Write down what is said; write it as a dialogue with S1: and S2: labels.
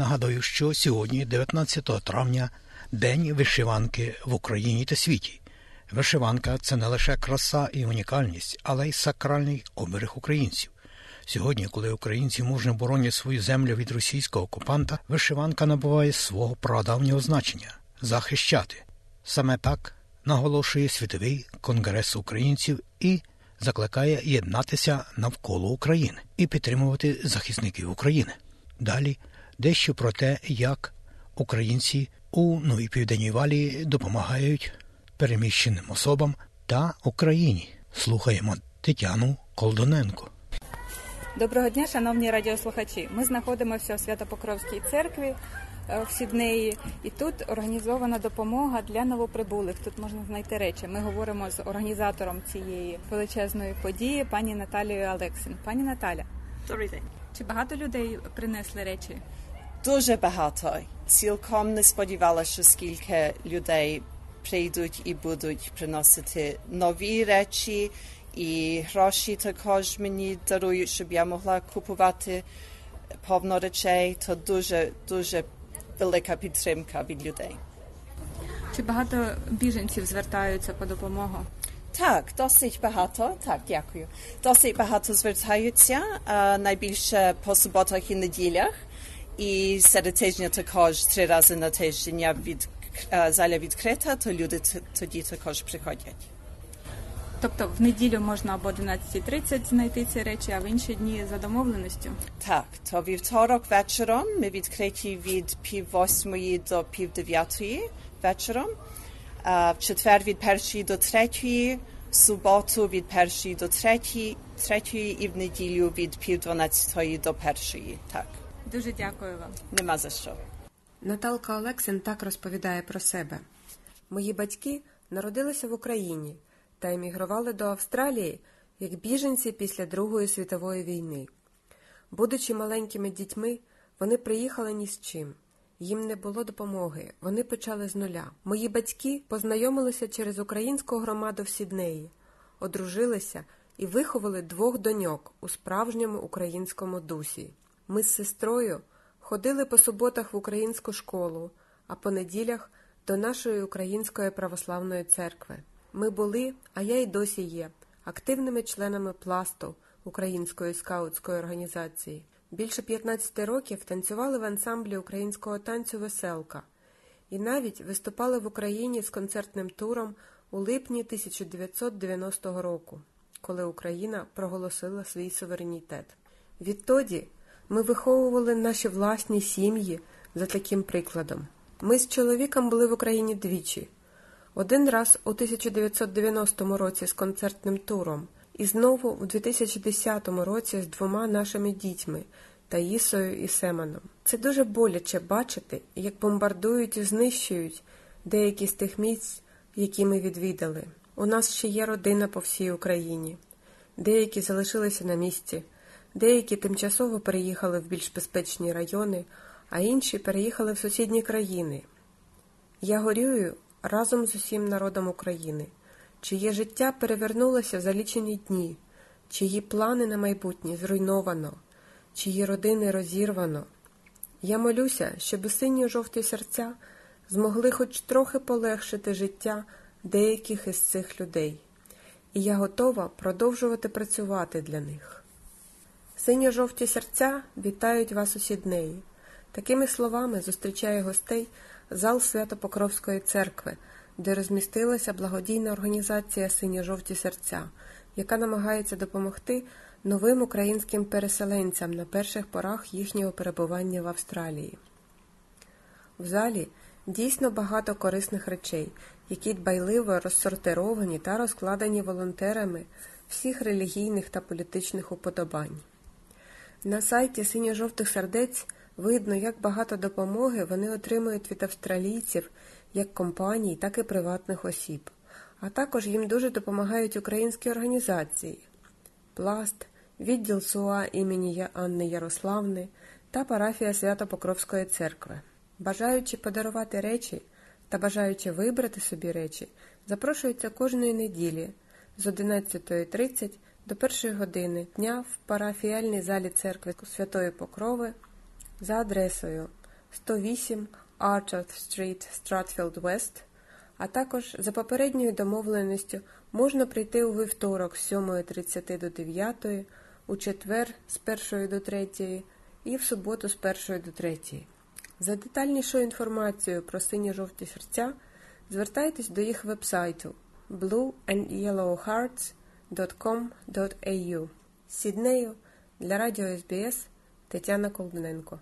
S1: Нагадую, що сьогодні, 19 травня, День вишиванки в Україні та світі. Вишиванка це не лише краса і унікальність, але й сакральний оберег українців. Сьогодні, коли українці мужньо боронять свою землю від російського окупанта, вишиванка набуває свого прадавнього значення захищати. Саме так наголошує світовий конгрес українців і закликає єднатися навколо України і підтримувати захисників України. Далі дещо про те, як українці у Новій Південній Валії допомагають переміщеним особам та Україні. Слухаємо Тетяну Колдоненко.
S2: Доброго дня, шановні радіослухачі. Ми знаходимося в Святопокровській церкві е, в Сіднеї, і тут організована допомога для новоприбулих. Тут можна знайти речі. Ми говоримо з організатором цієї величезної події, пані Наталією Алексін. Пані Наталя,
S3: Добрий день.
S2: чи багато людей принесли речі?
S3: Дуже багато. Цілком не сподівалася, що скільки людей прийдуть і будуть приносити нові речі, і гроші також мені дарують, щоб я могла купувати повно речей. То дуже дуже велика підтримка від людей.
S2: Чи багато біженців звертаються по допомогу?
S3: Так, досить багато. Так, дякую. Досить багато звертаються. найбільше по суботах і неділях. І серед тижня також три рази на тиждень я від заля відкрита, то люди тоді також приходять.
S2: Тобто в неділю можна або 11.30 знайти ці речі, а в інші дні за домовленістю.
S3: Так, то вівторок вечором ми відкриті від пів восьмої до пів дев'ятої вечором. А в четвер від першої до третьої, в суботу від першої до третьої, третьої і в неділю від пів дванадцятої до першої. Так,
S2: Дуже дякую вам.
S3: нема за що.
S4: Наталка Олексин так розповідає про себе. Мої батьки народилися в Україні та емігрували до Австралії як біженці після Другої світової війни. Будучи маленькими дітьми, вони приїхали ні з чим. Їм не було допомоги, вони почали з нуля. Мої батьки познайомилися через українську громаду в Сіднеї, одружилися і виховали двох доньок у справжньому українському дусі. Ми з сестрою ходили по суботах в українську школу, а по неділях до нашої української православної церкви. Ми були, а я й досі є, активними членами пласту Української скаутської організації. Більше 15 років танцювали в ансамблі українського танцю Веселка і навіть виступали в Україні з концертним туром у липні 1990 року, коли Україна проголосила свій суверенітет. Відтоді ми виховували наші власні сім'ї за таким прикладом. Ми з чоловіком були в Україні двічі. Один раз у 1990 році з концертним туром, і знову у 2010 році з двома нашими дітьми Таїсою і Семеном. Це дуже боляче бачити, як бомбардують і знищують деякі з тих місць, які ми відвідали. У нас ще є родина по всій Україні. Деякі залишилися на місці, деякі тимчасово переїхали в більш безпечні райони, а інші переїхали в сусідні країни. Я горюю разом з усім народом України, чиє життя перевернулося за лічені дні, чиї плани на майбутнє зруйновано, чиї родини розірвано. Я молюся, щоб сині жовті серця змогли хоч трохи полегшити життя деяких із цих людей, і я готова продовжувати працювати для них. Синьо-жовті серця вітають вас у Сіднеї. Такими словами зустрічає гостей зал Свято-Покровської церкви, де розмістилася благодійна організація Синьо-жовті серця, яка намагається допомогти новим українським переселенцям на перших порах їхнього перебування в Австралії. В залі дійсно багато корисних речей, які дбайливо розсортировані та розкладені волонтерами всіх релігійних та політичних уподобань. На сайті синьо-жовтих сердець видно, як багато допомоги вони отримують від австралійців, як компаній, так і приватних осіб. А також їм дуже допомагають українські організації Пласт, відділ СУА імені Анни Ярославни та парафія Свято-Покровської церкви. Бажаючи подарувати речі та бажаючи вибрати собі речі, запрошуються кожної неділі з 11.30 до 1 години дня в парафіальній залі церкви Святої Покрови за адресою 108 Archer Street, Stratfield West, а також за попередньою домовленістю можна прийти у вівторок з 7.30 до 9, у четвер з 1 до 3 і в суботу з 1 до 3. За детальнішою інформацією про сині-жовті серця звертайтесь до їх вебсайту blueandyellowhearts.com.au Сіднею для радіо СБС Тетяна Колдуненко